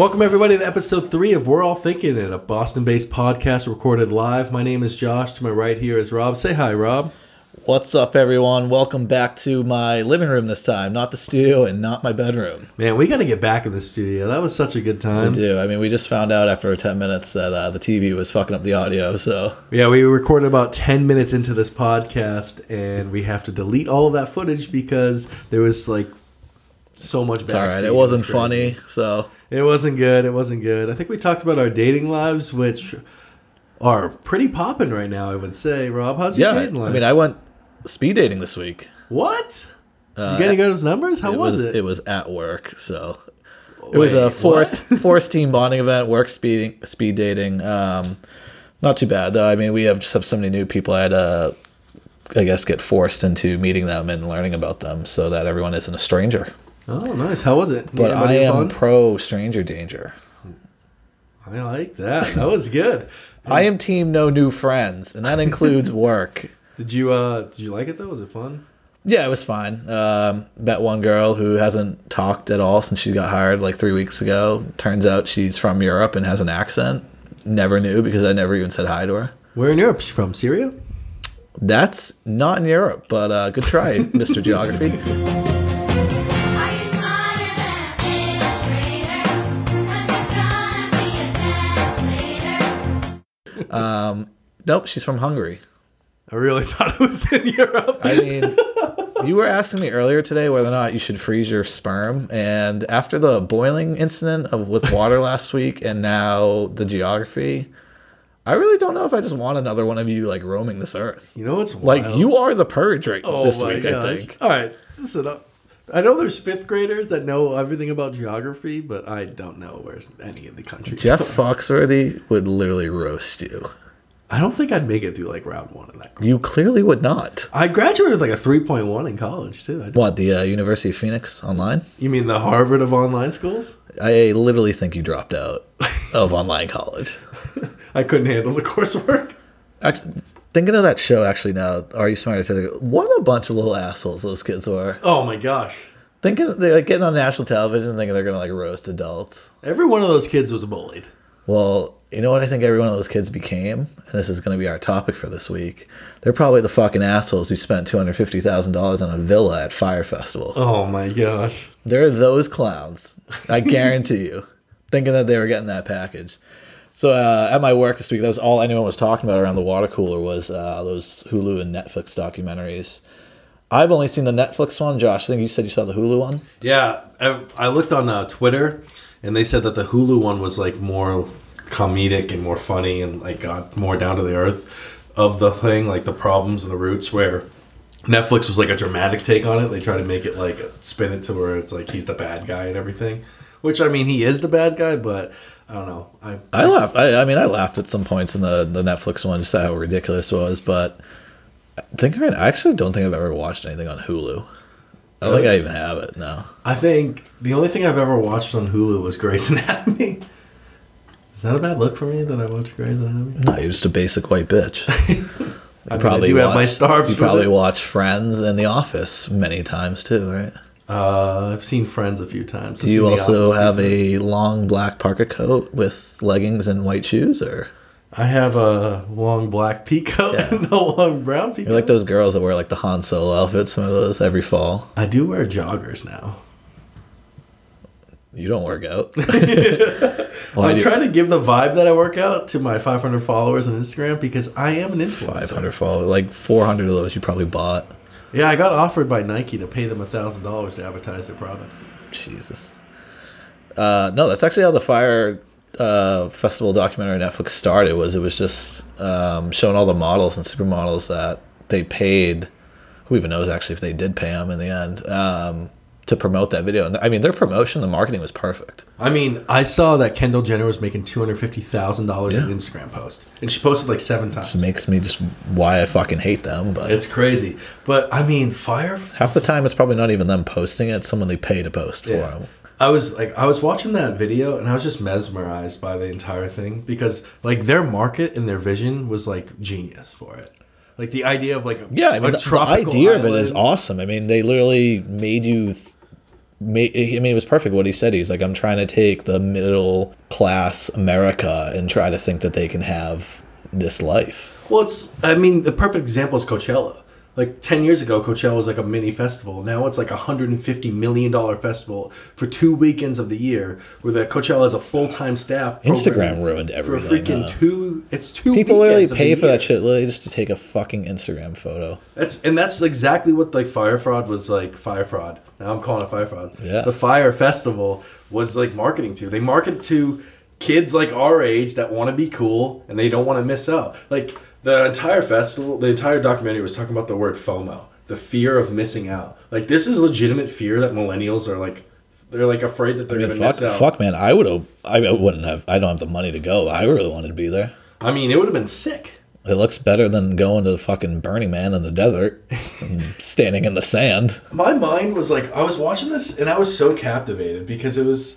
Welcome, everybody, to episode three of We're All Thinking It, a Boston based podcast recorded live. My name is Josh. To my right here is Rob. Say hi, Rob. What's up, everyone? Welcome back to my living room this time, not the studio and not my bedroom. Man, we got to get back in the studio. That was such a good time. We do. I mean, we just found out after 10 minutes that uh, the TV was fucking up the audio, so. Yeah, we recorded about 10 minutes into this podcast, and we have to delete all of that footage because there was like so much It's all right. It wasn't was funny, so. It wasn't good. It wasn't good. I think we talked about our dating lives, which are pretty popping right now, I would say. Rob, how's your Yeah. dating life? I mean, I went speed dating this week. What? Did Uh, you get any good numbers? How it was, it? It was at work, so. It was a Wait, forced forced team bonding event, work speeding, speed dating. Um, not too bad though. I mean, we have just have so many new people. I had to, I guess, get forced into meeting them and learning about them, so that everyone isn't a stranger. Oh, nice. How was it? But I am fun? pro stranger danger. I like that. That was good. I am team no new friends, and that includes work. Did you uh did you like it though? Was it fun? Yeah, it was fine. Um, met one girl who hasn't talked at all since she got hired like three weeks ago. Turns out she's from Europe and has an accent. Never knew because I never even said hi to her. Where in Europe? She from Syria? That's not in Europe, but uh, good try, Mr. Geography. Later. Nope, she's from Hungary. I really thought it was in Europe. I mean, you were asking me earlier today whether or not you should freeze your sperm, and after the boiling incident of with water last week, and now the geography, I really don't know if I just want another one of you like roaming this earth. you know what's Like you are the purge right Oh this week, I think. All right, listen up. I know there's fifth graders that know everything about geography, but I don't know where any of the countries. Jeff are. Foxworthy would literally roast you. I don't think I'd make it through like round one of that. You clearly would not. I graduated with like a 3.1 in college too. What the uh, University of Phoenix online? You mean the Harvard of online schools? I literally think you dropped out of online college. I couldn't handle the coursework. Actually, thinking of that show, actually now, Are You Smart Grade? What a bunch of little assholes those kids were. Oh my gosh. Thinking they're like getting on national television, thinking they're gonna like roast adults. Every one of those kids was bullied. Well, you know what I think every one of those kids became, and this is gonna be our topic for this week. They're probably the fucking assholes who spent two hundred fifty thousand dollars on a villa at Fyre Festival. Oh my gosh. They're those clowns. I guarantee you, thinking that they were getting that package. So uh, at my work this week, that was all anyone was talking about around the water cooler was uh, those Hulu and Netflix documentaries. I've only seen the Netflix one. Josh, I think you said you saw the Hulu one. Yeah, I, I looked on uh, Twitter, and they said that the Hulu one was like more comedic and more funny and like got more down to the earth of the thing, like the problems and the roots. Where Netflix was like a dramatic take on it. They try to make it like spin it to where it's like he's the bad guy and everything. Which I mean, he is the bad guy, but I don't know. I I laughed. I, I mean, I laughed at some points in the, the Netflix one, just how ridiculous it was. But thinking right, I actually don't think I've ever watched anything on Hulu. I don't think I even have it. No. I think the only thing I've ever watched on Hulu was Grey's Anatomy. Is that a bad look for me that I watch Grey's Anatomy? No, you're just a basic white bitch. I mean, I do have my stars You probably it. watch Friends and The Office many times too, right? Uh, I've seen Friends a few times. Do you also have a long black parka coat with leggings and white shoes, or I have a long black peacoat Yeah. and a long brown peacoat. you're like those girls that wear like the Han Solo outfits, some of those every fall? I do wear joggers now. You don't work out. Why I'm trying to give the vibe that I work out to my 500 followers on Instagram because I am an influencer. 500 followers, like 400 of those you probably bought. Yeah, I got offered by Nike to pay them a thousand dollars to advertise their products. Jesus. Uh, no, that's actually how the Fyre uh, Festival documentary Netflix started. Was it was just um, showing all the models and supermodels that they paid. Who even knows actually if they did pay them in the end um, to promote that video? And I mean, their promotion, the marketing was perfect. I mean, I saw that Kendall Jenner was making two hundred fifty thousand dollars in Yeah. Instagram post, and she posted like seven times. It makes me just why I fucking hate them. But It's crazy, but I mean, Fyre. half the time, it's probably not even them posting it; it's someone they pay to post for Yeah. them. I was like, I was watching that video, and I was just mesmerized by the entire thing because, like, their market and their vision was like genius for it. Like the idea of like a, Yeah, I mean, the, the tropical idea of it is awesome. I mean, they literally made you I mean, it was perfect what he said. He's like, I'm trying to take the middle class America and try to think that they can have this life. Well, it's. I mean, the perfect example is Coachella. Like ten years ago, Coachella was like a mini festival. Now it's like a hundred and fifty million dollar festival for two weekends of the year, where the Coachella has a full time staff. Instagram ruined everything. for freaking huh? two. It's two. People literally weekends of the pay for that shit literally just to take a fucking Instagram photo. That's and that's exactly what like fire fraud was like. Fire fraud. Now I'm calling it fire fraud. Yeah. The Fyre festival was like marketing to. They market to kids like our age that want to be cool and they don't want to miss out. Like the entire festival, the entire documentary was talking about the word FOMO, the fear of missing out. Like this is legitimate fear that millennials are like. They're like afraid that they're I mean, gonna fuck, miss out. fuck, man. I would have. I wouldn't have. I don't have the money to go. I really wanted to be there. I mean, it would have been sick. It looks better than going to fucking Burning Man in the desert, and standing in the sand. my mind was like I was watching this and I was so captivated because it was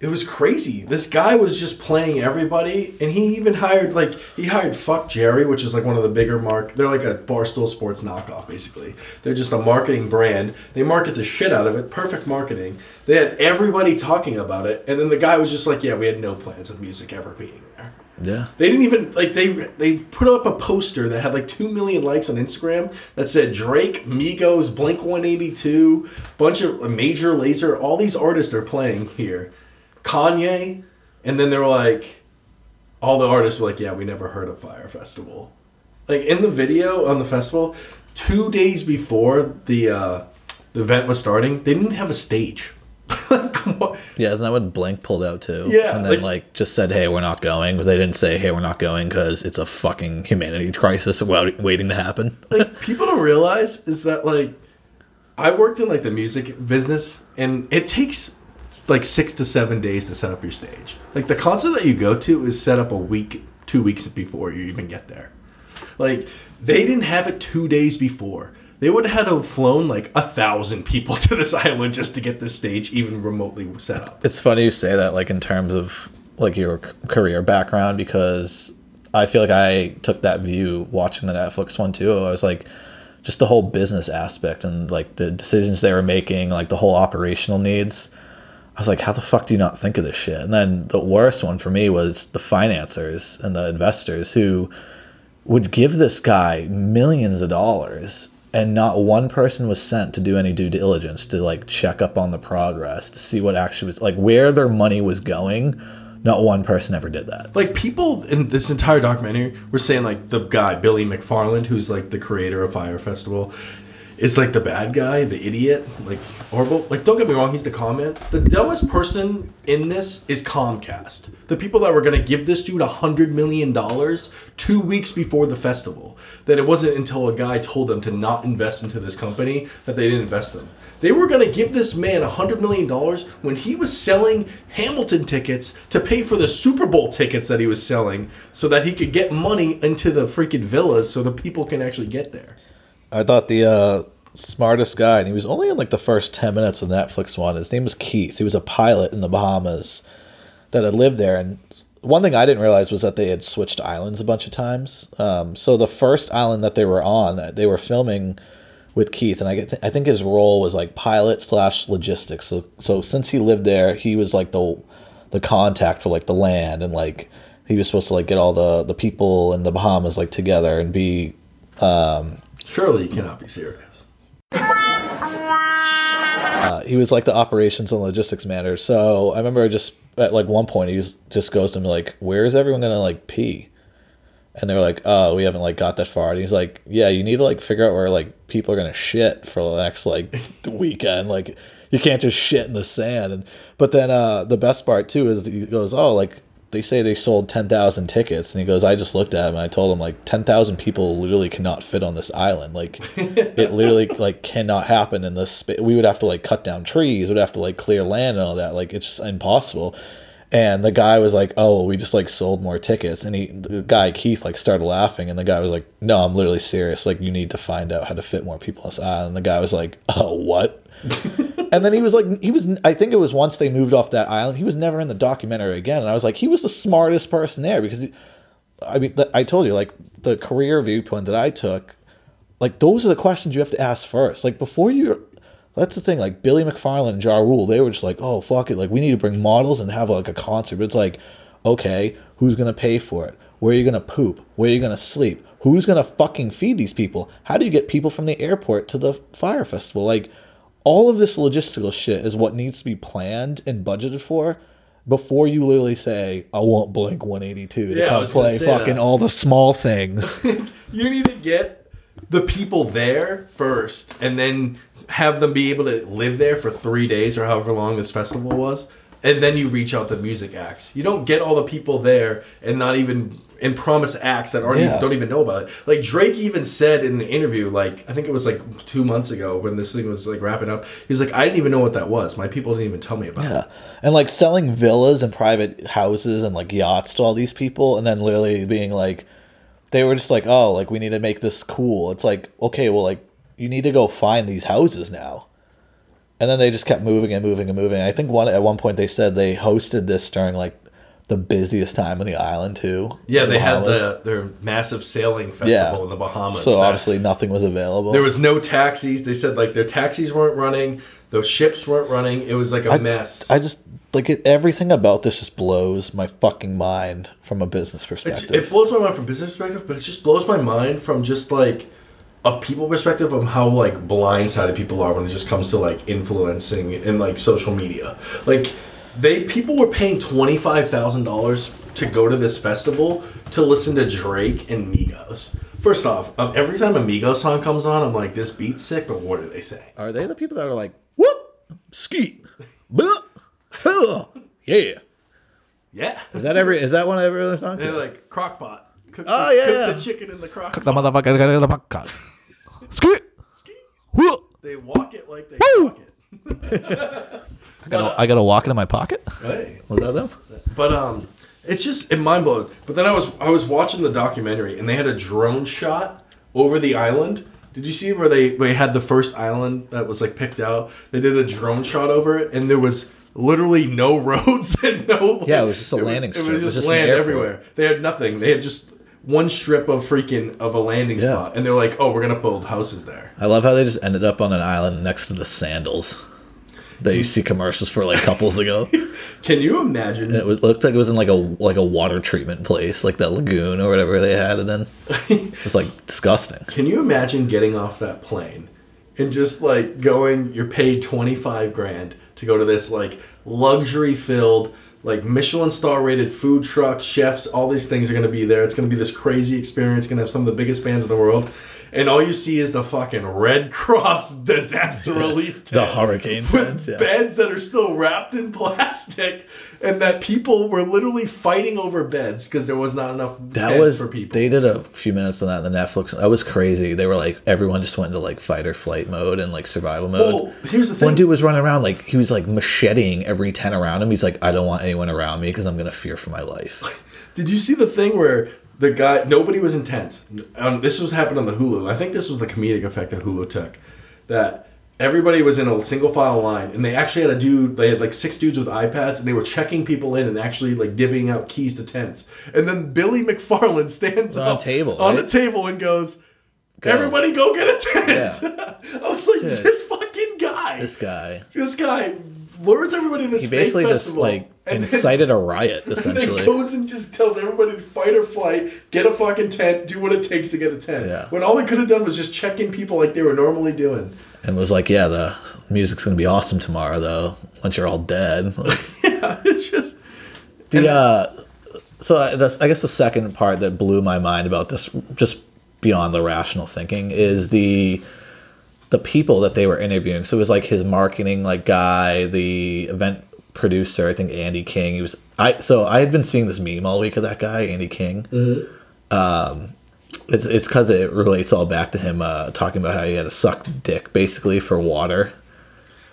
it was crazy. This guy was just playing everybody and he even hired like he hired Fuck Jerry, which is like one of the bigger mark they're like a Barstool Sports knockoff basically. They're just a marketing brand. They market the shit out of it, perfect marketing. They had everybody talking about it and then the guy was just like, "Yeah, we had no plans of music ever being there." Yeah. They didn't even like they they put up a poster that had like two million likes on Instagram that said Drake, Migos, Blink One Eighty Two, bunch of Major Lazer, all these artists are playing here, Kanye, and then they were like, all the artists were like, yeah, we never heard of Fyre Festival, like in the video on the festival, two days before the uh, the event was starting, they didn't have a stage. like. Yeah, isn't that what Blink pulled out too? Yeah, and then like- like, just said, "Hey, we're not going." But they didn't say, "Hey, we're not going" because it's a fucking humanity crisis waiting to happen. like people don't realize is that like I worked in like the music business and it takes like six to seven days to set up your stage. Like the concert that you go to is set up a week, two weeks before you even get there. Like they didn't have it two days before. They would have had to have flown like a thousand people to this island just to get this stage even remotely set up. It's funny you say that, like in terms of like your career background, because I feel like I took that view watching the Netflix one too. I was like, just the whole business aspect and like the decisions they were making, like the whole operational needs. I was like, how the fuck do you not think of this shit? And then the worst one for me was the financiers and the investors who would give this guy millions of dollars and not one person was sent to do any due diligence to like check up on the progress to see what actually was like where their money was going not one person ever did that like people in this entire documentary were saying like the guy Billy McFarland, who's like the creator of Fyre Festival, is like the bad guy, the idiot, like horrible. Like don't get me wrong, he's the comment. The dumbest person in this is Comcast. The people that were gonna give this dude a hundred million dollars two weeks before the festival. That it wasn't until a guy told them to not invest into this company that they didn't invest them. They were going to give this man a $100 million when he was selling Hamilton tickets to pay for the Super Bowl tickets that he was selling so that he could get money into the freaking villas so the people can actually get there. i thought the uh smartest guy and he was only in like the first 10 minutes of the netflix one his name was keith he was a pilot in the bahamas that had lived there and one thing i didn't realize was that they had switched islands a bunch of times um, so the first island that they were on they were filming with Keith, and I get I think his role was like pilot slash logistics. So so since he lived there, he was like the the contact for like the land, and like he was supposed to like get all the the people in the Bahamas like together and be Surely you cannot be serious. Uh, he was like the operations and logistics manager. So I remember just at like one point he just goes to me like, "Where is everyone gonna like pee?" And they're like, "Oh, we haven't like got that far." And he's like, "Yeah, you need to like figure out where like people are gonna shit for the next like weekend. Like, you can't just shit in the sand." And but then uh, the best part too is he goes, "Oh, like." They say they sold ten thousand tickets, and he goes. I just looked at him, and I told him like ten thousand people literally cannot fit on this island. Like, it literally like cannot happen in this. Spa- we would have to like cut down trees, we'd have to like clear land and all that. Like, it's just impossible. And the guy was like, "Oh, we just like sold more tickets." And he, the guy Keith, like started laughing, and the guy was like, "No, I'm literally serious. Like, you need to find out how to fit more people on this island." And the guy was like, "Oh, what?" and then he was like, he was. I think it was once they moved off that island, he was never in the documentary again. And I was like, he was the smartest person there because, he, I mean, I told you like the career viewpoint that I took, like those are the questions you have to ask first. Like before you That's the thing. Like Billy McFarland and Ja Rule, they were just like, oh fuck it, like we need to bring models and have like a concert. But it's like, okay, who's gonna pay for it? Where are you gonna poop? Where are you gonna sleep? Who's gonna fucking feed these people? How do you get people from the airport to the Fyre festival? Like, all of this logistical shit is what needs to be planned and budgeted for before you literally say, I want Blink 182 to Yeah, come play fucking that. all the small things. You need to get the people there first, and then have them be able to live there for three days or however long this festival was, and then you reach out to music acts. You don't get all the people there and not even and promise acts that aren't Yeah. even, don't even know about it. Like Drake even said in the interview, like I think it was like two months ago when this thing was like wrapping up. He's like, I didn't even know what that was. My people didn't even tell me about it. Yeah. And like selling villas and private houses and like yachts to all these people and then literally being like they were just like, "Oh, like we need to make this cool." It's like, "Okay, well like you need to go find these houses now." And then they just kept moving and moving and moving. I think one at one point they said they hosted this during like the busiest time on the island too. Yeah, the they had the their massive sailing festival Yeah. in the Bahamas. So obviously nothing was available. There was no taxis. They said like their taxis weren't running, the ships weren't running. It was like a mess. I just like it, everything about this just blows my fucking mind from a business it, perspective. it blows my mind from business perspective, but it just blows my mind from just like a people perspective of how like blindsided people are when it just comes to like influencing and like social media. Like they people were paying twenty five thousand dollars to go to this festival to listen to Drake and Migos. First off, um, every time a Migos song comes on, I'm like, this beat's sick, but what do they say? Are they the people that are like, whoop, skeet, blah, huh, yeah? Yeah. Is that every? Is that one of every other song? They're like crockpot. Cook, Oh, the, yeah, cook yeah. the chicken in the crock The pot. motherfucker got the podcast. Skeet, whoop. They walk it like they Woo! walk it. I gotta, I gotta walk it in my pocket. Hey. Was that them? But um, it's just it mind blowing. But then I was I was watching the documentary and they had a drone shot over the island. Did you see where they they had the first island that was like picked out? They did a drone shot over it and there was literally no roads and no Yeah, it was just a landing It was It was just just land everywhere. They had nothing. They had just one strip of freaking of a landing Yeah. spot and they're like, "Oh, we're to build houses there." I love how they just ended up on an island next to the sandals that you see commercials for like couples ago. Can you imagine And it was looked like it was in like a like a water treatment place, like that lagoon or whatever they had, and then it was like disgusting. Can you imagine getting off that plane and just like going? You're paid twenty five grand to go to this like luxury filled, like Michelin star rated food truck, chefs. All these things are going to be there. It's going to be this crazy experience. It's Going to have some of the biggest bands in the world, and all you see is the fucking Red Cross disaster relief tent The hurricane with tents, yeah. beds that are still wrapped in plastic, and that people were literally fighting over beds because there was not enough That was for people. they did a few minutes on that in the Netflix. That was crazy. They were like everyone just went into like fight or flight mode and like survival mode. well, here's the thing. One dude was running around like he was like macheting every ten around him. He's like, I don't want anyone around me because I'm gonna fear for my life. Did you see the thing where the guy nobody was intense? Um, this was happened on the Hulu. I think this was the comedic effect that Hulu took. That everybody was in a single file line, and they actually had a dude. They had like six dudes with iPads, and they were checking people in and actually like divvying out keys to tents. And then Billy McFarland stands On up table, on right? the table and goes. Everybody go get a tent. I was like, Shit. this fucking guy. This guy. This guy lures everybody in this He fake basically just like and then- incited a riot and essentially. then goes and just tells everybody to fight or flight, get a fucking tent, do what it takes to get a tent. Yeah. When all they could have done was just check in people like they were normally doing. and was like, "Yeah, the music's gonna be awesome tomorrow, though. Once you're all dead." yeah, it's just the uh, so I- that's I guess the second part that blew my mind about this, just beyond the rational thinking, is the the people that they were interviewing. So it was like his marketing like guy, the event producer, I think Andy King. He was I so I had been seeing this meme all week of that guy, Andy King. Um, it's it's because it relates all back to him uh, talking about how he had to suck dick basically for water.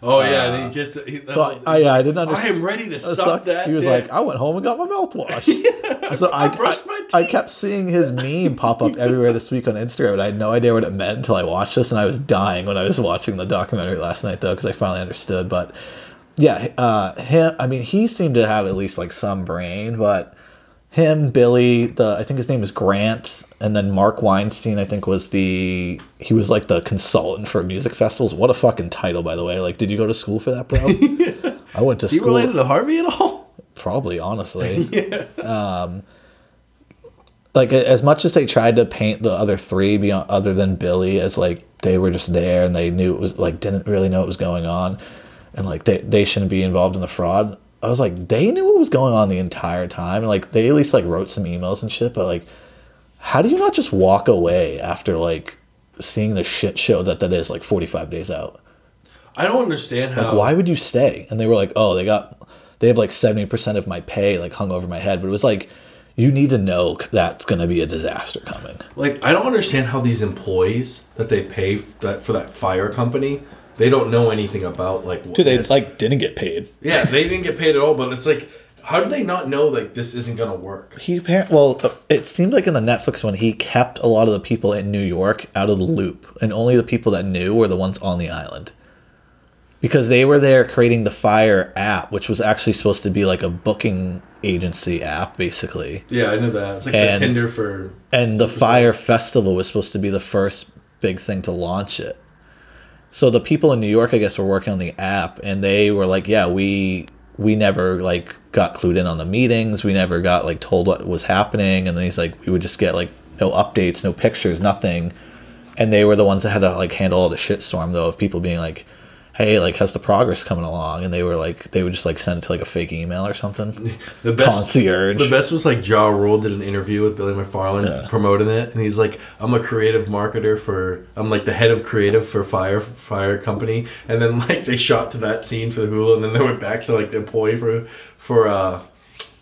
Oh yeah, and he gets. He, So I, I, I didn't understand. I am ready to I suck, that. He was dick. like, I went home and got my mouthwash. so I, I brushed I, my I kept seeing his meme pop up everywhere this week on Instagram, and I had no idea what it meant until I watched this, and I was dying when I was watching the documentary last night, though, because I finally understood. But yeah, uh, him. I mean, he seemed to have at least like some brain, but him, Billy, the I think his name is Grant, and then Marc Weinstein. I think was the he was like the consultant for music festivals. What a fucking title, by the way. Like, did you go to school for that, bro? I went to Is he school. related to Harvey at all? Probably, honestly. yeah. Um, like as much as they tried to paint the other three beyond other than Billy as like they were just there and they knew it was like didn't really know what was going on and like they, they shouldn't be involved in the fraud. I was like, they knew what was going on the entire time. And like they at least like wrote some emails and shit, but like how do you not just walk away after like seeing the shit show that that is like 45 days out? I don't understand how. Like, why would you stay? And they were like, oh, they got, they have like 70% of my pay like hung over my head. But it was like, you need to know that's going to be a disaster coming. Like, I don't understand how these employees that they pay that for that Fyre company, they don't know anything about like. what Dude, they this- like didn't get paid. Yeah, they didn't get paid at all. But it's like, how do they not know like this isn't gonna work? He apparently, well, uh, it seemed like in the Netflix one, he kept a lot of the people in New York out of the loop, and only the people that knew were the ones on the island. Because they were there creating the Fyre app, which was actually supposed to be like a booking agency app, basically. Yeah, I knew that. It's like And- the Tinder for. and the Fyre festival was supposed to be the first big thing to launch it so the people in new york i guess were working on the app and they were like yeah we we never like got clued in on the meetings. We never got like told what was happening. And then he's like we would just get like no updates no pictures nothing. And they were the ones that had to like handle all the shitstorm though of people being like hey like how's the progress coming along? And they were like they would just like send it to like a fake email or something. The best concierge. The best was like Ja Rule did an interview with Billy McFarland Yeah. promoting it, and he's like, "I'm a creative marketer for, I'm like the head of creative for Fyre Fyre Company," and then like they shot to that scene for the Hulu, and then they went back to like the employee for for uh,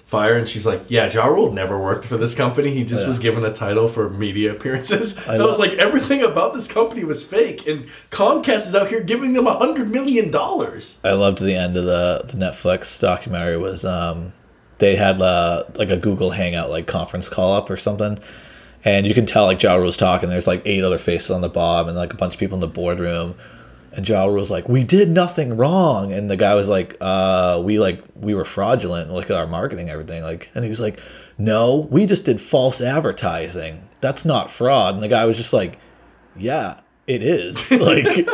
Fyre, and she's like, "Yeah, Ja Rule never worked for this company. He just Yeah. was given a title for media appearances." I I, was like, everything about this company was fake, and Comcast is out here giving them a hundred million dollars. I loved the end of the the Netflix documentary was um they had uh, like a Google Hangout like conference call up or something, and you can tell like Ja Rule was talking. There's like eight other faces on the bottom and like a bunch of people in the boardroom, and Ja was like, "We did nothing wrong," and the guy was like, "Uh, we like we were fraudulent. Look at our marketing, everything." Like, and he was like, "No, we just did false advertising. That's not fraud." And the guy was just like, "Yeah, it is." like.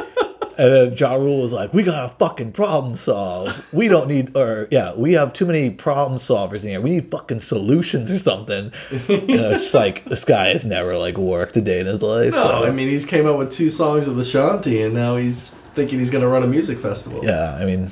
And then Ja Rule was like, "We got a fucking problem solve. We don't need, or yeah, we have too many problem solvers in here. We need fucking solutions or something." and it's just like this guy has never like worked a day in his life. No, so, I mean he's came out with two songs of the Ashanti, and now he's thinking he's going to run a music festival. yeah, I mean,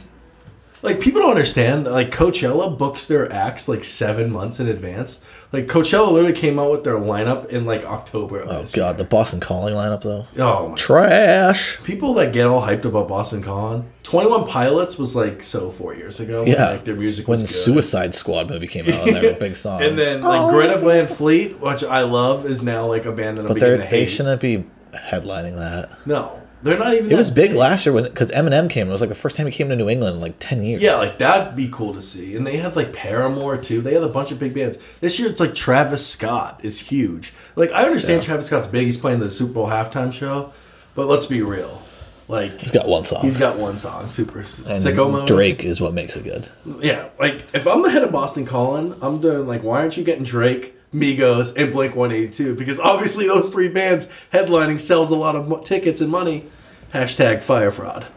Like people don't understand. Like Coachella books their acts like seven months in advance. Like Coachella literally came out with their lineup in like October. Of oh god, the Boston Calling lineup though. Oh my. trash. People that get all hyped about Boston Con. Twenty One Pilots was like so four years ago. when, Yeah, like their music when was good. Suicide Squad movie came out, and their big song, And then like oh. Greta Van Fleet, which I love, is now like a band that I'm but they beginning to they shouldn't be headlining that. No, they're not even. It was big last year when because Eminem came. It was like the first time he came to New England in like ten years. Yeah, like that'd be cool to see. And they had like Paramore too. They had a bunch of big bands. This year it's like Travis Scott is huge. Like I understand Yeah. Travis Scott's big. He's playing the Super Bowl halftime show, but let's be real. Like he's got one song. he's got one song, Super and Sicko Mode. Drake is what makes it good. Yeah, like if I'm the head of Boston Calling, I'm doing like, why aren't you getting Drake, Migos, and Blink 182? Because obviously those three bands headlining sells a lot of mo- tickets and money. Hashtag fire fraud.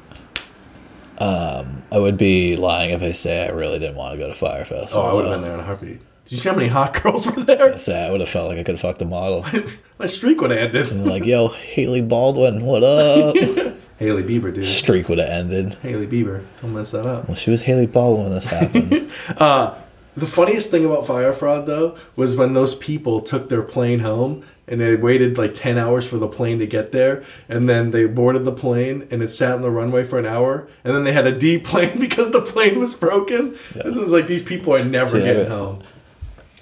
Um, I would be lying if I say I really didn't want to go to Fyrefest. Oh, I would have been there in a heartbeat. Did you see how many hot girls were there? I say I would have felt like I could have fucked a model. My streak would have ended. like, yo, Hailey Baldwin, what up? Hailey Bieber, dude. Streak would have ended. Hailey Bieber. Don't mess that up. Well, she was Hailey Baldwin when this happened. The funniest thing about fire fraud, though, was when those people took their plane home and they waited like 10 hours for the plane to get there. And then they boarded the plane and it sat on the runway for an hour. And then they had to deplane because the plane was broken. This is like these people are never Yeah. getting home.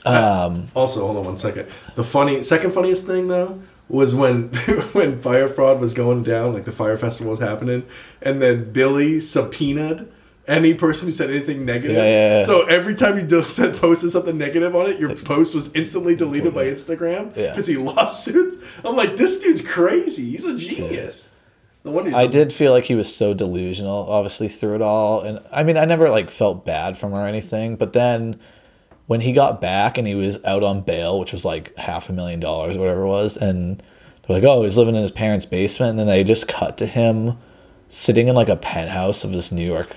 Um, also, hold on one second. The funny second funniest thing though was when when fire fraud was going down, like the Fyre festival was happening, and then Billy subpoenaed any person who said anything negative. Yeah, yeah, yeah. So every time you do, said posted something negative on it, your post was instantly deleted by Instagram because he lost suits. I'm like, this dude's crazy. He's a genius. No wonder he's I did feel like he was so delusional, obviously, through it all. And I mean, I never like felt bad from her or anything. But then when he got back and he was out on bail, which was like half a million dollars or whatever it was, and they're like, oh, he's living in his parents' basement, and then they just cut to him sitting in like a penthouse of this New York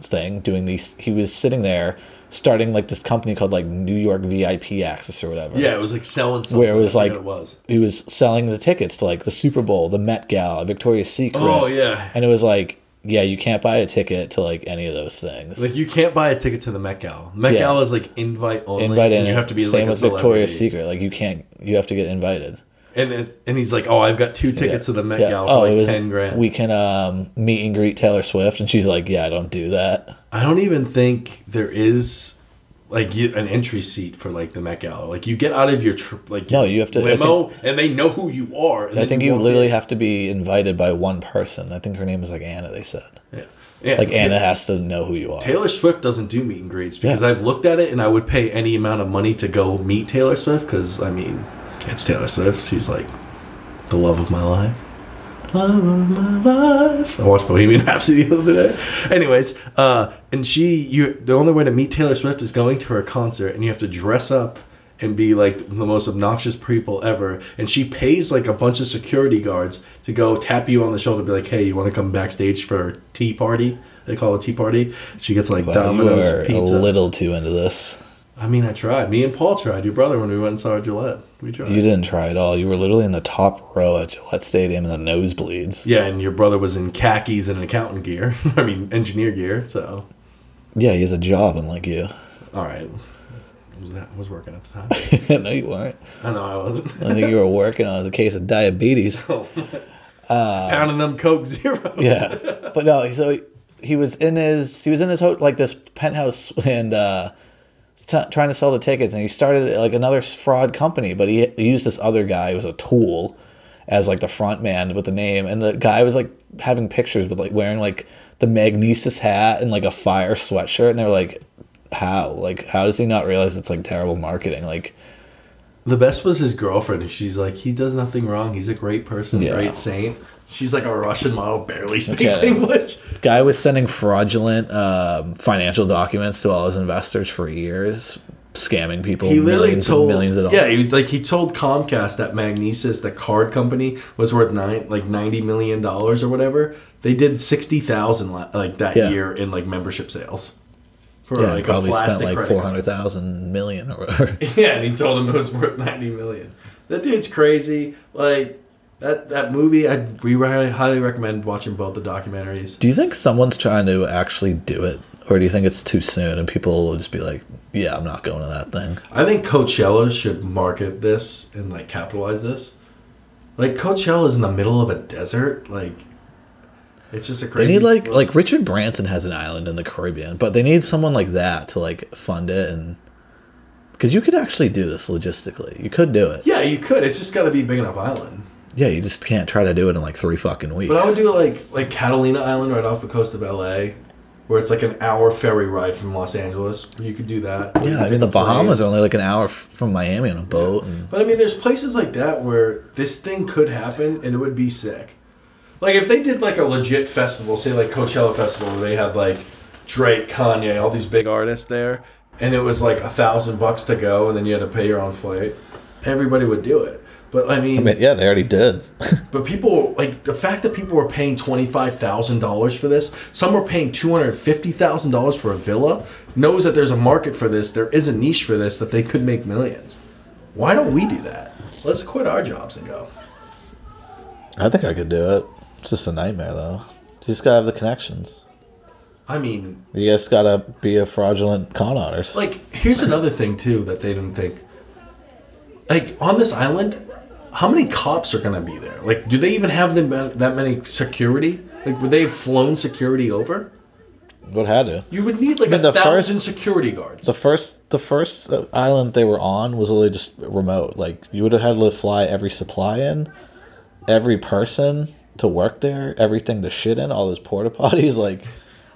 thing, doing these. He was sitting there starting like this company called like New York VIP Access or whatever. Yeah, it was like selling something. Where it was like it was. he was selling the tickets to like the Super Bowl, the Met Gala, Victoria's Secret. Oh, yeah. and it was like, yeah, you can't buy a ticket to like any of those things. Like you can't buy a ticket to the Met Gala. Met Yeah. Gala is like invite only, Invite in. you have to be same like a with. Victoria's Secret. Like you can't, you have to get invited. And it, and he's like, oh, I've got two tickets to the Met Yeah. Gala Oh, for it like ten grand. We can um, meet and greet Taylor Swift, and she's like, yeah, I don't do that. I don't even think there is like you, an entry seat for like the Met Gala. Like you get out of your tr- like No, you have to- limo, and they know who you are. I think you walk literally in. have to be invited by one person. I think her name is like Anna. They said yeah. Yeah, like Anna has to know who you are. Taylor Swift doesn't do meet and greets because Yeah. I've looked at it and I would pay any amount of money to go meet Taylor Swift because I mean it's Taylor Swift. She's like the love of my life. Love of my life. I watched Bohemian Rhapsody the other day. Anyways, uh, and she, you, the only way to meet Taylor Swift is going to her concert, and you have to dress up and be like the most obnoxious people ever. And she pays like a bunch of security guards to go tap you on the shoulder, and be like, "Hey, you want to come backstage for a tea party?" They call it tea party. She gets like Wow, Domino's pizza. a little too into this. I mean, I tried. Me and Paul tried. Your brother when we went and saw Gillette. We tried. You didn't try at all. You were literally in the top row at Gillette Stadium in the nosebleeds. Yeah, and your brother was in khakis and accountant gear. I mean, engineer gear. So, Yeah, he has a job, unlike you. all right. Was that was working at the time? no, you weren't. I know I wasn't. I think you were working on a case of diabetes. Pounding them Coke zeros. Yeah, but no. So he, he was in his he was in his ho- like this penthouse and uh, t- trying to sell the tickets, and he started like another fraud company. But he, he used this other guy who was a tool as like the front man with the name, and the guy was like having pictures with like wearing like the Magnises hat and like a Fyre sweatshirt, and they're like, how like how does he not realize it's like terrible marketing like. The best was his girlfriend. and She's like, he does nothing wrong. He's a great person, Yeah. great saint. She's like a Russian model, barely speaks Okay. English. guy was sending fraudulent um, financial documents to all his investors for years, scamming people He literally millions told, millions of dollars. yeah, he, like he told Comcast that Magnises, the card company, was worth nine, like ninety million dollars or whatever. They did sixty thousand like that Yeah. year in like membership sales for Yeah, like probably spent like four hundred thousand million or whatever. Yeah, and he told him it was worth ninety million. That dude's crazy. Like that that movie, I we highly, highly recommend watching both the documentaries. do you think someone's trying to actually do it, or do you think it's too soon and people will just be like, "Yeah, I'm not going to that thing"? I think Coachella should market this and like capitalize this. Like Coachella is in the middle of a desert. Like it's just a crazy. They need like like Richard Branson has an island in the Caribbean, but they need someone like that to like fund it and because you could actually do this logistically. You could do it. yeah, you could. It's just got to be a big enough island. Yeah, you just can't try to do it in like three fucking weeks. But I would do like like Catalina Island right off the coast of LA, where it's like an hour ferry ride from Los Angeles. You could do that. Yeah, I mean the a plane. Bahamas are only like an hour from Miami on a boat, and But I mean, there's places like that where this thing could happen and it would be sick. Like if they did like a legit festival, say like Coachella Festival, where they had like Drake, Kanye, all these big artists there, and it was like a thousand bucks to go, and then you had to pay your own flight. Everybody would do it. But I mean, I mean, yeah, they already did. but people like the fact that people were paying twenty five thousand dollars for this. Some were paying two hundred fifty thousand dollars for a villa. Knows that there's a market for this. There is a niche for this that they could make millions. Why don't we do that? Let's quit our jobs and go. I think I could do it. It's just a nightmare, though. You just gotta have the connections. I mean, You just gotta be a fraudulent con artist. like here's another thing too that they didn't think. Like on this island, how many cops are gonna be there? Like, do they even have that many security? Like, would they have flown security over? would had to. You would need like mean, a the thousand first- security guards. The first, the first uh, island they were on was literally just remote. Like you would have had to fly every supply in, every person to work there, everything to shit in, all those porta potties. Like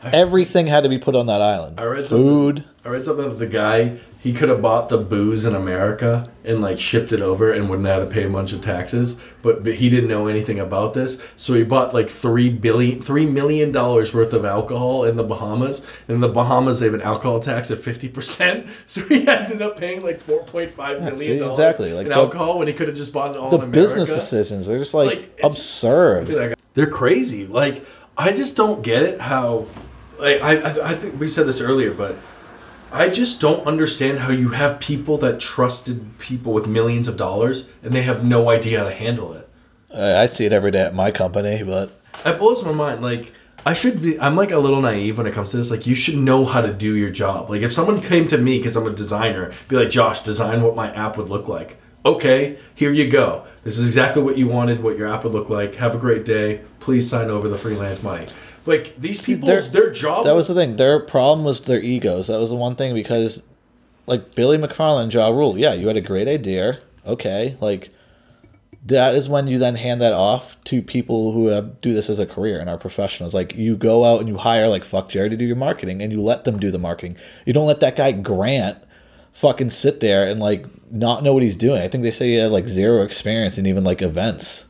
Everything had to be put on that island. I read Food. I read something that the guy he could have bought the booze in America and like shipped it over and wouldn't have to pay a bunch of taxes, but, but he didn't know anything about this, so he bought like three billion, three million dollars worth of alcohol in the Bahamas. In the Bahamas, they have an alcohol tax of fifty percent, so he ended up paying like four point five million see, dollars exactly, like in the- alcohol when he could have just bought it all The in America. business decisions, they're just like, Like, absurd. They're crazy. Like I just don't get it. How like I I, I think we said this earlier, but I just don't understand how you have people that trusted people with millions of dollars and they have no idea how to handle it. I I see it every day at my company, but It blows my mind. Like I should be. I'm like a little naive when it comes to this. Like you should know how to do your job. Like if someone came to me because I'm a designer, be like, Josh, design what my app would look like. Okay, here you go. This is exactly what you wanted. What your app would look like. Have a great day. Please sign over the freelance money. Like these people, they're- their job. that was the thing. Their problem was their egos. That was the one thing because, like Billy McFarland, Ja Rule, yeah, you had a great idea. Okay, like that is when you then hand that off to people who have, do this as a career and are professionals. Like you go out and you hire like fuck Jerry to do your marketing, and you let them do the marketing. You don't let that guy Grant fucking sit there and like not know what he's doing. I think they say he had like zero experience in even like events.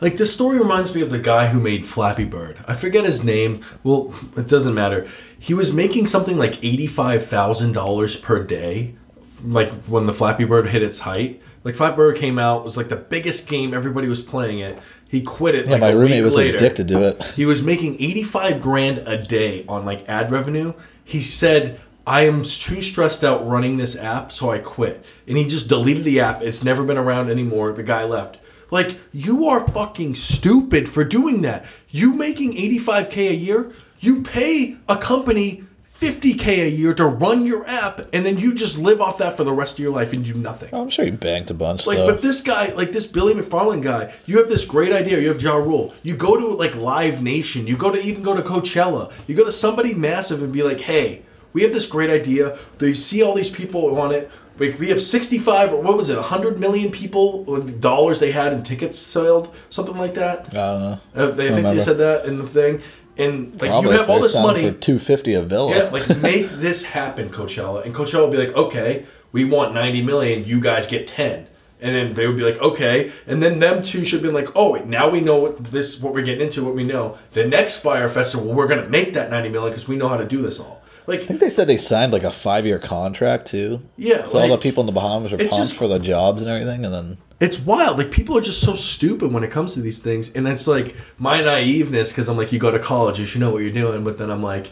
Like this story reminds me of the guy who made Flappy Bird. I forget his name. Well, it doesn't matter. He was making something like eighty-five thousand dollars per day, like when the Flappy Bird hit its height. Like Flappy Bird came out was like the biggest game. Everybody was playing it. He quit it. Yeah, like my roommate was later. addicted to it. He was making 85 grand a day on like ad revenue. He said, I am too stressed out running this app, so I quit. And he just deleted the app. It's never been around anymore. The guy left. Like, you are fucking stupid for doing that. You making 85K a year, you pay a company 50K a year to run your app, and then you just live off that for the rest of your life and do nothing. I'm sure he banked a bunch. Like, but this guy, like this Billy McFarland guy, you have this great idea. You have Ja Rule. You go to like Live Nation. You go to even go to Coachella. You go to somebody massive and be like, hey, we have this great idea. They see all these people on it. We, we have 65 or what was it, 100 million people with dollars they had in tickets sold, something like that. I don't know. Uh, they, I think remember. they said that in the thing. And like Probably you have all this money. for two fifty a villa. Yeah, like make this happen, Coachella. And Coachella will be like, okay, we want 90 million, you guys get 10. And then they would be like, okay. And then them two should been like, oh, wait, now we know what this, what we're getting into, what we know. The next Fyre Festival, we're gonna make that 90 million because we know how to do this all. Like, I think they said they signed like a five year contract too. Yeah, So all the people in the Bahamas are pumped just- for the jobs and everything, and then it's wild. Like people are just so stupid when it comes to these things, and it's like my naiveness because I'm like, you go to college, you should know what you're doing. But then I'm like,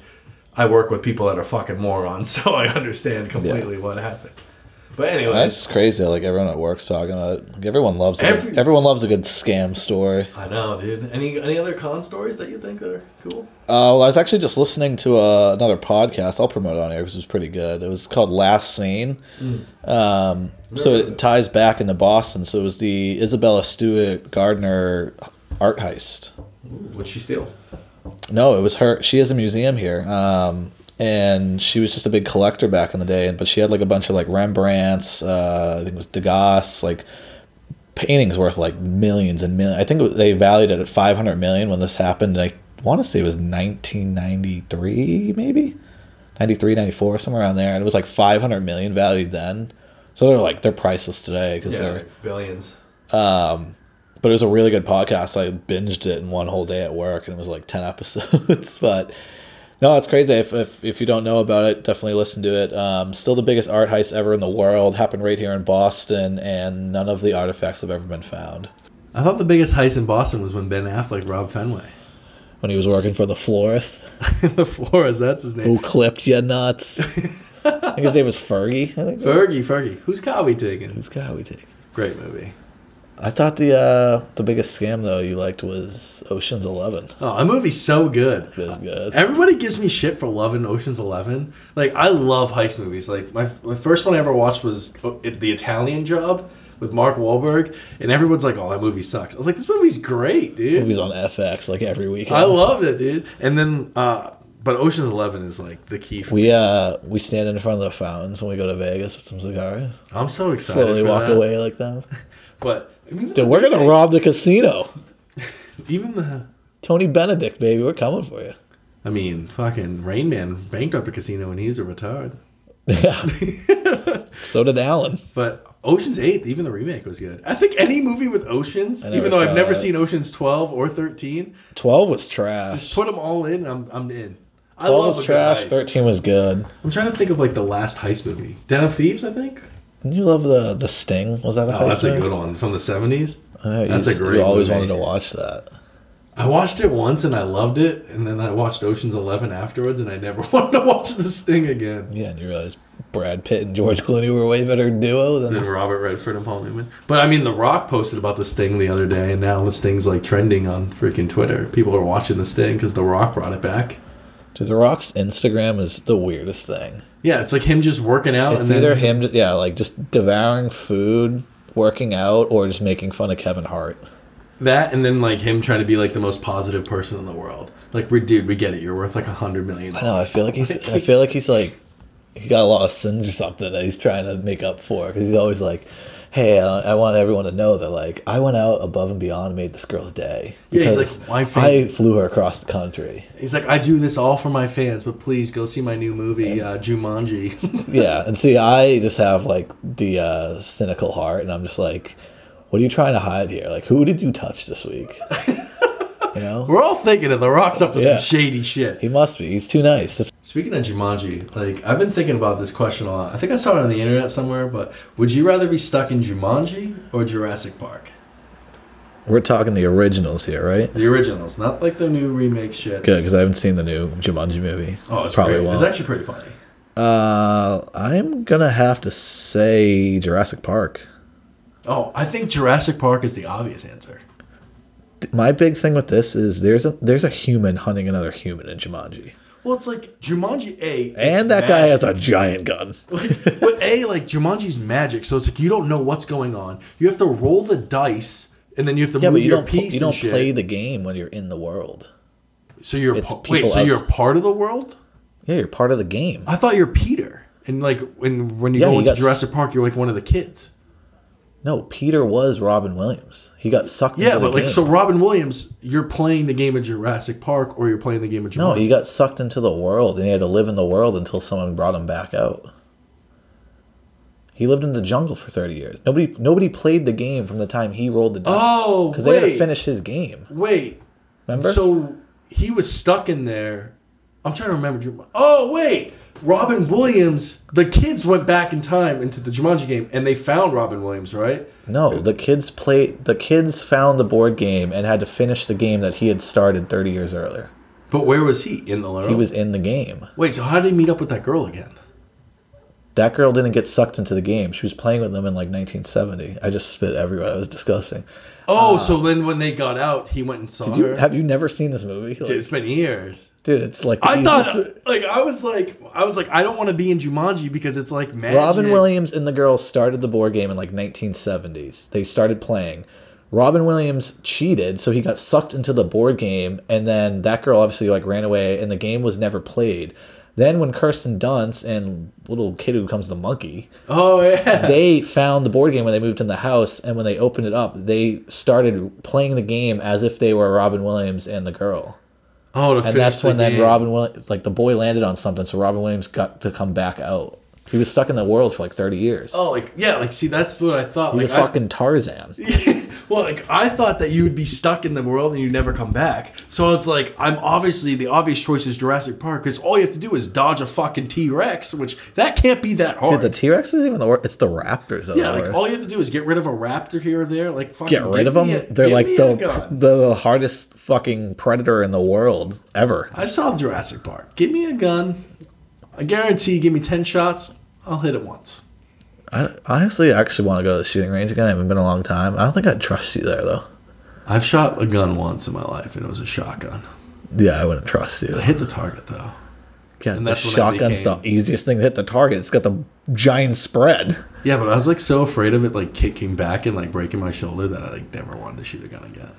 I work with people that are fucking morons, so I understand completely what happened. But anyway, that's crazy. Like everyone at work's talking about. It. Like, everyone loves a Every- everyone loves a good scam story. I know, dude. Any any other con stories that you think that are cool? Uh, well, I was actually just listening to uh, another podcast. I'll promote it on here because it was pretty good. It was called Last Seen. Um, so Never heard of it it. ties back into Boston. So it was the Isabella Stewart Gardner art heist. What'd she steal? No, it was her. She has a museum here, um, and she was just a big collector back in the day. But she had like a bunch of like Rembrandts. Uh, I think it was Degas, like paintings worth like millions and millions. I think was, they valued it at five hundred million when this happened. I want to say it was nineteen ninety three, maybe 93, 94, somewhere around there. And it was like five hundred million valued then. So they're like they're priceless today because Yeah, they're billions. but it was a really good podcast. I binged it in one whole day at work, and it was like ten episodes. but no, it's crazy. If, if if you don't know about it, definitely listen to it. Um, still the biggest art heist ever in the world. Happened right here in Boston, and none of the artifacts have ever been found. I thought the biggest heist in Boston was when Ben Affleck robbed Fenway. When he was working for the florist the florist, that's his name. who clipped you nuts. I think his name was Fergie. I think. Fergie, Fergie. Who's Cowie taking? Who's we take? Great movie. I thought the uh, the biggest scam though you liked was Ocean's Eleven. Oh, that movie's so good. It was good. Everybody gives me shit for loving Ocean's Eleven. Like I love heist movies. Like my, my first one I ever watched was uh, The Italian Job with Mark Wahlberg, and everyone's like, "Oh, that movie sucks." I was like, "This movie's great, dude." Movies on FX like every weekend. I loved it, dude. And then, uh, but Ocean's Eleven is like the key. For We uh we stand in front of the fountains when we go to Vegas with some cigars. I'm so excited. Slowly walk that. away like that. But Dude, we're gonna rob the casino. even the Tony Benedict, baby, we're coming for you. I mean, fucking Rain Man bankrupt a casino and he's a retard. Yeah. so did Alan. But Ocean's Eight, even the remake was good. I think any movie with oceans, even though I've never that. seen Ocean's Twelve or Thirteen. Twelve was trash. just put them all in. I'm I'm in. I Twelve love was trash. Thirteen was good. I'm trying to think of like the last heist movie, Den of Thieves. I think. Didn't you love the the Sting? Was that a Oh, that's a good one from the '70s. Uh, That's you, a great You always movie. wanted to watch that. I watched it once and I loved it, and then I watched Ocean's Eleven afterwards, and I never wanted to watch this thing again. Yeah, and you realize Brad Pitt and George Clooney were a way better duo than Than Robert Redford and Paul Newman. But I mean, The Rock posted about the Sting the other day, and now the Sting's like trending on freaking Twitter. People are watching the Sting because The Rock brought it back. Dude, The Rock's Instagram is the weirdest thing. Yeah, it's like him just working out, It's and then either him, yeah, like just devouring food, working out, or just making fun of Kevin Hart. that, and then like him trying to be like the most positive person in the world. Like, we dude, we get it. You're worth like a hundred million. I know. I feel like he's. I feel like he's like he got a lot of sins or something that he's trying to make up for because he's always like, "Hey, I, I want everyone to know that like I went out above and beyond and made this girl's day." Yeah, he's like, "My I flew her across the country." He's like, I do this all for my fans, but please go see my new movie, uh, Jumanji. Yeah, and see, I just have like the uh, cynical heart, and I'm just like, "What are you trying to hide here? Like, who did you touch this week?" you know, We're all thinking of The Rock's up to Yeah. some shady shit. he must be. He's too nice. That's, Speaking of Jumanji, like I've been thinking about this question a lot. I think I saw it on the internet somewhere, but would you rather be stuck in Jumanji or Jurassic Park? we're talking the originals here, right? The originals, not like the new remake shit. Good, because I haven't seen the new Jumanji movie. Oh, it's Probably great. won't. It's actually pretty funny. Uh, I'm gonna have to say Jurassic Park. Oh, I think Jurassic Park is the obvious answer. My big thing with this is there's a there's a human hunting another human in Jumanji, Well, it's like Jumanji A, and that guy has a giant gun. but A, like Jumanji's magic, so it's like you don't know what's going on. You have to roll the dice, and then you have to Yeah, move but you your don't piece you don't shit. play the game when you're in the world. so you're it's pa- wait, so outs- you're part of the world? Yeah, you're part of the game. I thought you're Peter, and like when when you Yeah, go into got s- Jurassic Park, you're like one of the kids. No, Peter was Robin Williams. He got sucked Yeah, into the Jordan. Yeah, but like game. so, Robin Williams, you're playing the game of Jurassic Park, or you're playing the game of Jumanji. no, he got sucked into the world, and he had to live in the world until someone brought him back out. He lived in the jungle for thirty years. Nobody nobody played the game from the time he rolled the dice. Oh, because they had to finish his game. Wait, Remember? So he was stuck in there. I'm trying to remember. Oh wait, Robin Williams. The kids went back in time into the Jumanji game, and they found Robin Williams, right? No, the kids played. The kids found the board game and had to finish the game that he had started 30 years earlier. But where was he in the? He was in the game. Wait, so how did he meet up with that girl again? That girl didn't get sucked into the game. She was playing with them in like 1970. I just spit everywhere. It was disgusting. Oh, uh, so then when they got out, he went and saw. Did you her. have you never seen this movie? Like, it's been years. Dude, it's like I thought, like, I was like, I was like, I don't want to be in Jumanji because it's like magic. Robin Williams and the girl started the board game in like 1970s. They started playing. Robin Williams cheated, so he got sucked into the board game, and then that girl obviously like ran away, and the game was never played. Then when Kirsten Dunst and little kid who becomes the monkey, Oh yeah. they found the board game when they moved in the house, and when they opened it up, they started playing the game as if they were Robin Williams and the girl. Oh, And that's the when then. Robin Williams, like the boy landed on something, so Robin Williams got to come back out. He was stuck in the world for like 30 years. Oh, like yeah, like see, that's what I thought. he like, was I- fucking Tarzan. well, like I thought that you would be stuck in the world and you'd never come back. So I was like, I'm obviously the obvious choice is Jurassic Park because all you have to do is dodge a fucking T Rex, which that can't be that hard. Dude, the T Rex is even the worst. It's the Raptors. Yeah, the like worst. all you have to do is get rid of a raptor here or there. Like fucking Get rid of them. a- They're like a the, the hardest fucking predator in the world ever. I saw Jurassic Park. Give me a gun. I guarantee. Give me ten shots. I'll hit it once. I honestly actually want to go to the shooting range again. I haven't been a long time. I don't think I'd trust you there though. I've shot a gun once in my life, and it was a shotgun. Yeah, I wouldn't trust you. I hit the target though. Yeah, And the that's when I shotgun's became- the easiest thing to hit the target. It's got the giant spread. Yeah, but I was like so afraid of it like kicking back and like breaking my shoulder that I like never wanted to shoot a gun again.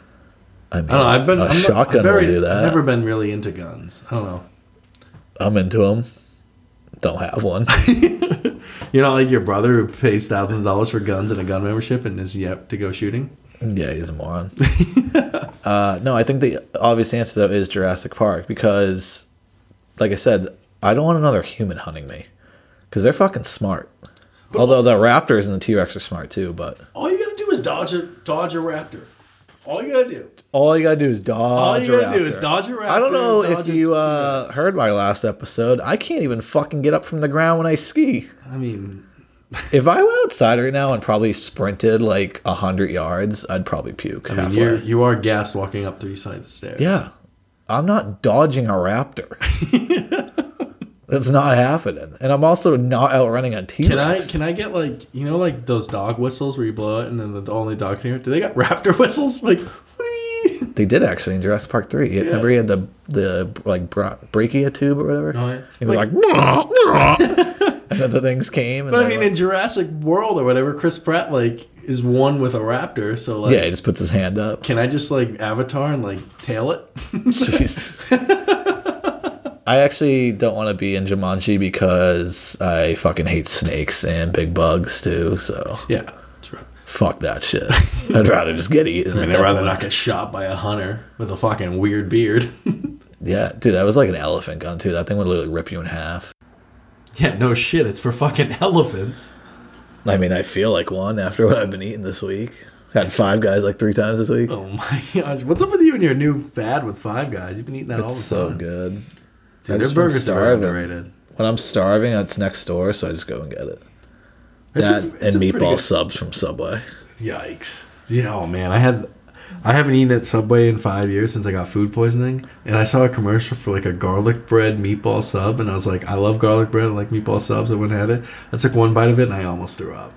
I mean, I don't know. I've been a I'm not- shotgun I'm very, do that. I've never been really into guns. I don't know. I'm into them. Don't have one. You're not like your brother who pays thousands of dollars for guns and a gun membership and is yet to go shooting. Yeah, he's a moron. uh, no, I think the obvious answer though is Jurassic Park because like I said, I don't want another human hunting me because they're fucking smart. Although the raptors and the T Rex are smart too, but All you gotta do is dodge a dodge a raptor. All you gotta do. all you gotta do is dodge. All you gotta do is dodge a raptor. I don't know if you uh, heard my last episode. I can't even fucking get up from the ground when I ski. I mean, If I went outside right now and probably sprinted like a hundred yards, I'd probably puke. I mean, halfway. you're you are gassed walking up three sides of stairs. Yeah. I'm not dodging a raptor. That's not happening. And I'm also not outrunning a T Can I Rex. can I get like you know like those dog whistles where you blow it and then the only dog can hear it? Do they got raptor whistles? Like, whee! They did actually in Jurassic Park 3. Yeah. Remember he had the, the like bra- brachia tube or whatever? Oh, yeah. He was Like- like, and then the things came. And But I mean, were- in Jurassic World or whatever, Chris Pratt like is one with a raptor. So like, yeah, he just puts his hand up. can I just like Avatar and like tail it? Jeez. I actually don't want to be in Jumanji because I fucking hate snakes and big bugs too. So yeah, that's right. fuck that shit. I'd rather just get eaten. I mean, I'd rather point. not get shot by a hunter with a fucking weird beard. Yeah, dude, that was like an elephant gun too. That thing would literally rip you in half. yeah, no shit. It's for fucking elephants. I mean, I feel like one after what I've been eating this week. Had five guys like three times this week. Oh my gosh, what's up with you and your new fad with Five Guys? You've been eating that all the time? it's so good. Dude, their burgers are underrated. When I'm starving, it's next door, so I just go and get it. It's that a- it's and meatball good- subs from Subway. Yikes. Yeah, oh man, I had I haven't eaten at Subway in five years since I got food poisoning. And I saw a commercial for like a garlic bread meatball sub and I was like, I love garlic bread, I like meatball subs, I went and had it. I took one bite of it and I almost threw up.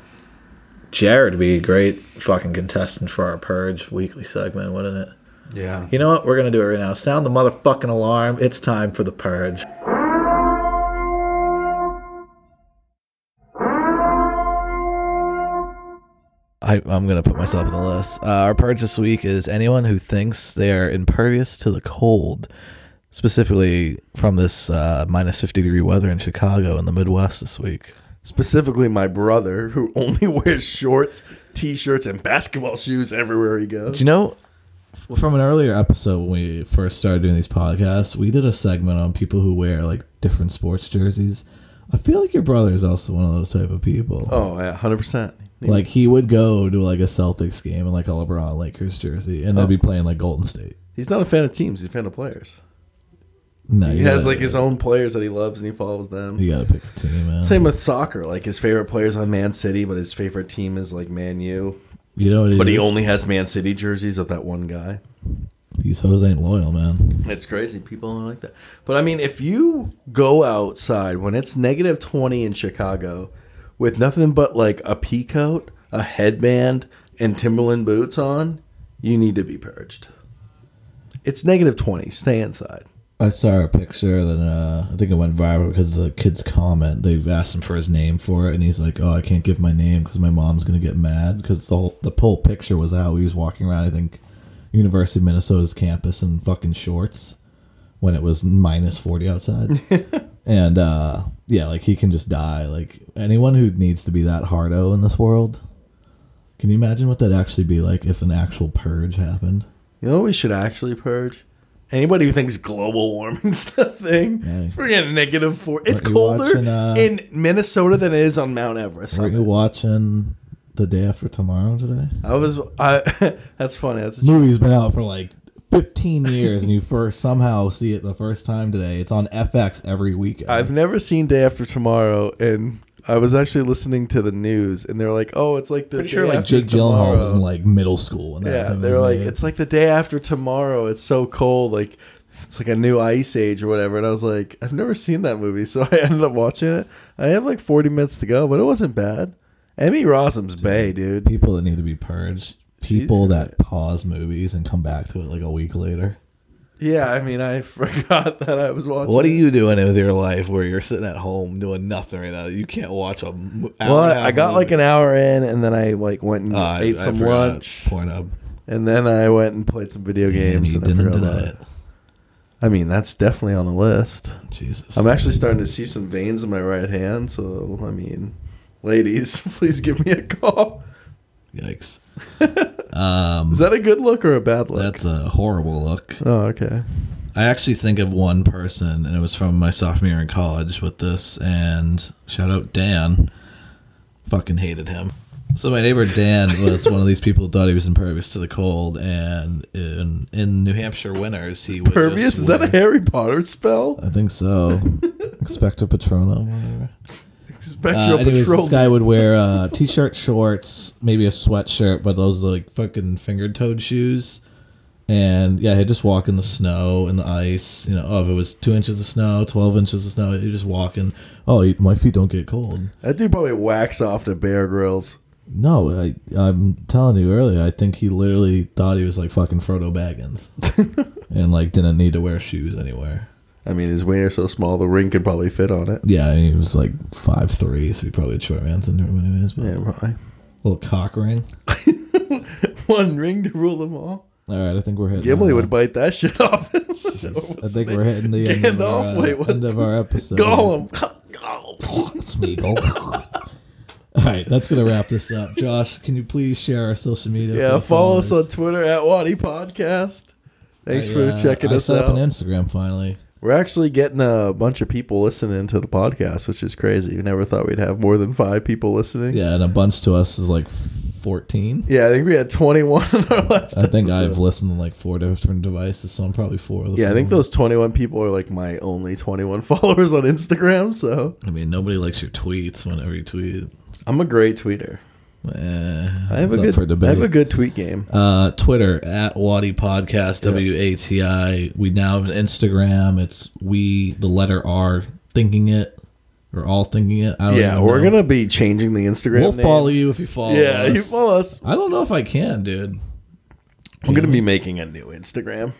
Jared would be a great fucking contestant for our Purge weekly segment, wouldn't it? Yeah. You know what? We're gonna do it right now. Sound the motherfucking alarm. It's time for the Purge. I, I'm gonna put myself on the list. Uh, our purge this week is anyone who thinks they are impervious to the cold, specifically from this uh, minus 50 degree weather in Chicago and the Midwest this week. Specifically my brother who only wears shorts, t shirts, and basketball shoes everywhere he goes. Do you know from an earlier episode when we first started doing these podcasts, we did a segment on people who wear like different sports jerseys. I feel like your brother is also one of those type of people. Oh yeah, hundred percent. Like he would go to like a Celtics game in like a LeBron Lakers jersey, and they'd be oh. playing like Golden State. He's not a fan of teams, he's a fan of players. No, He has gotta- like his own players that he loves and he follows them. You gotta pick a team, man. Same with soccer. Like his favorite players on Man City, but his favorite team is like Man U. You know what it But he is? only has Man City jerseys of that one guy. These hoes ain't loyal, man. It's crazy. People don't like that. But I mean, if you go outside when it's negative 20 in Chicago with nothing but like a pea coat, a headband, and Timberland boots on, you need to be purged. It's negative 20. Stay inside. I saw a picture that uh, I think it went viral because the kid's comment. They asked him for his name for it, and he's like, "Oh, I can't give my name because my mom's gonna get mad." Because the whole, the whole picture was how He was walking around, I think, University of Minnesota's campus in fucking shorts when it was minus forty outside, and uh, yeah, like he can just die. Like anyone who needs to be that hardo in this world. Can you imagine what that'd actually be like if an actual purge happened? You know what we should actually purge? Anybody who thinks global warming's the thing, Yeah. it's freaking negative four. It's colder watching, uh, in Minnesota than it is on Mount Everest. aren't you watching the day after tomorrow today? I was. I. that's funny. That's movie's been out for like 15 years and you first somehow see it the first time today it's on fx every weekend I've never seen Day After Tomorrow, and I was actually listening to the news, and they're like, "Oh, it's like the pretty day sure like after jake gyllenhaal was in like middle school when that yeah, they're like, "It's like the day after tomorrow. It's so cold, like it's like a new ice age or whatever." And I was like, "I've never seen that movie," so I ended up watching it. I have like forty minutes to go, but it wasn't bad. Emmy Rossum's Bay, dude. people that need to be purged people She's that pause movies and come back to it like a week later Yeah, I mean, I forgot that I was watching. what are you doing with your life where you're sitting at home doing nothing right now you can't watch a hour Well, and a I got like an hour in, and then I like went and uh, I- ate some forgot. lunch, Pornhub. and then I went and played some video games. you and I didn't forgot deny about it I mean, that's definitely on the list. jesus I'm actually starting to see some veins in my right hand, so I mean, ladies, please give me a call. yikes um Is that a good look or a bad look? that's a horrible look oh, okay. I actually think of one person, and it was from my sophomore year in college with this. And shout out Dan. Fucking hated him. So my neighbor Dan was one of these people who thought he was impervious to the cold, and in in New Hampshire winters he was Pervious? just Is that a Harry Potter spell? I think so. Expecto Patronum, whatever. Uh, anyways, Patrol. this guy would wear uh, t-shirt, shorts, maybe a sweatshirt, but those like fucking finger-toed shoes. And yeah, he'd just walk in the snow and the ice. You know, oh, if it was two inches of snow, twelve inches of snow, he'd just walk in. Oh, my feet don't get cold. That dude probably whacks off to Bear Grylls. No, I, I'm telling you earlier. I think he literally thought he was like fucking Frodo Baggins, and like didn't need to wear shoes anywhere. I mean, his wiener's so small, the ring could probably fit on it. Yeah, I mean, he was like five three, so he probably had short man syndrome anyways. But Yeah, probably. little cock ring. One ring to rule them all. All right, I think we're hitting. Gimli uh, would bite that shit off. I think we're hitting the end, of our, Gandalf, uh, wait, what end of our episode. Gollum. Gollum. Smeagol. All right, that's gonna wrap this up. Josh, can you please share our social media? Yeah, the follow us on? Twitter at Waddy Podcast. Thanks I, for uh, checking I us set out. up an Instagram finally. We're actually getting a bunch of people listening to the podcast, which is crazy. We never thought we'd have more than five people listening. Yeah, and a bunch to us is like fourteen. Yeah, I think we had 21 on our last I think episode. I've listened to like four different devices, so I'm probably four. Of the Yeah, I think those 21 people are like my only 21 followers on Instagram, so I mean, nobody likes your tweets whenever you tweet. I'm a great tweeter. Eh, I have a good for I have a good tweet game. Uh, Twitter at Waddy Podcast Yeah. W A T I. We now have an Instagram. It's we the letter R thinking it or all thinking it. I don't Yeah, we're know. gonna be changing the Instagram We'll name. follow you if you follow. Us. Yeah, us. you follow us. I don't know if I can, dude. I'm gonna be making a new Instagram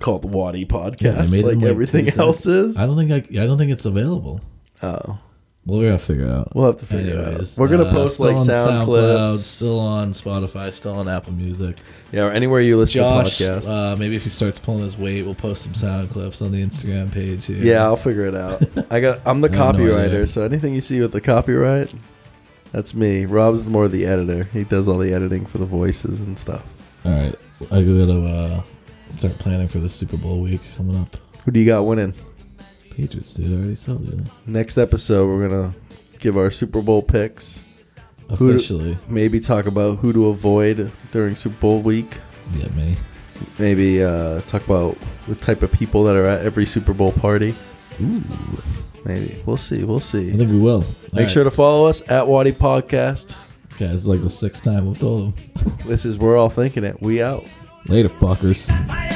called Waddy Yeah, I Podcast, made like like, everything else is. I don't think I. I don't think it's available. Oh, Well, we're gonna figure it out. we'll have to figure it out. We're gonna uh, post like on sound SoundCloud, clips. still on Spotify, still on Apple Music. yeah, or anywhere you listen Josh, to podcasts. uh, maybe if he starts pulling his weight, we'll post some sound clips on the Instagram page. Here. yeah, I'll figure it out. I got. I'm the have no copywriter, so anything you see with the copyright, that's me. Rob's more the editor. He does all the editing for the voices and stuff. All right, I gotta uh, start planning for the Super Bowl week coming up. Who do you got winning? Patriots, dude. I already told you. That. Next episode, we're gonna give our Super Bowl picks. Who do- Officially, Maybe talk about who to avoid during Super Bowl week. yeah, me. Maybe uh, talk about the type of people that are at every Super Bowl party. Ooh, Maybe we'll see. We'll see. I think we will. Make sure to follow us at Waddy Podcast. Okay, it's like the sixth time we've told them. This is we're all thinking it. We out. Later, fuckers. Fire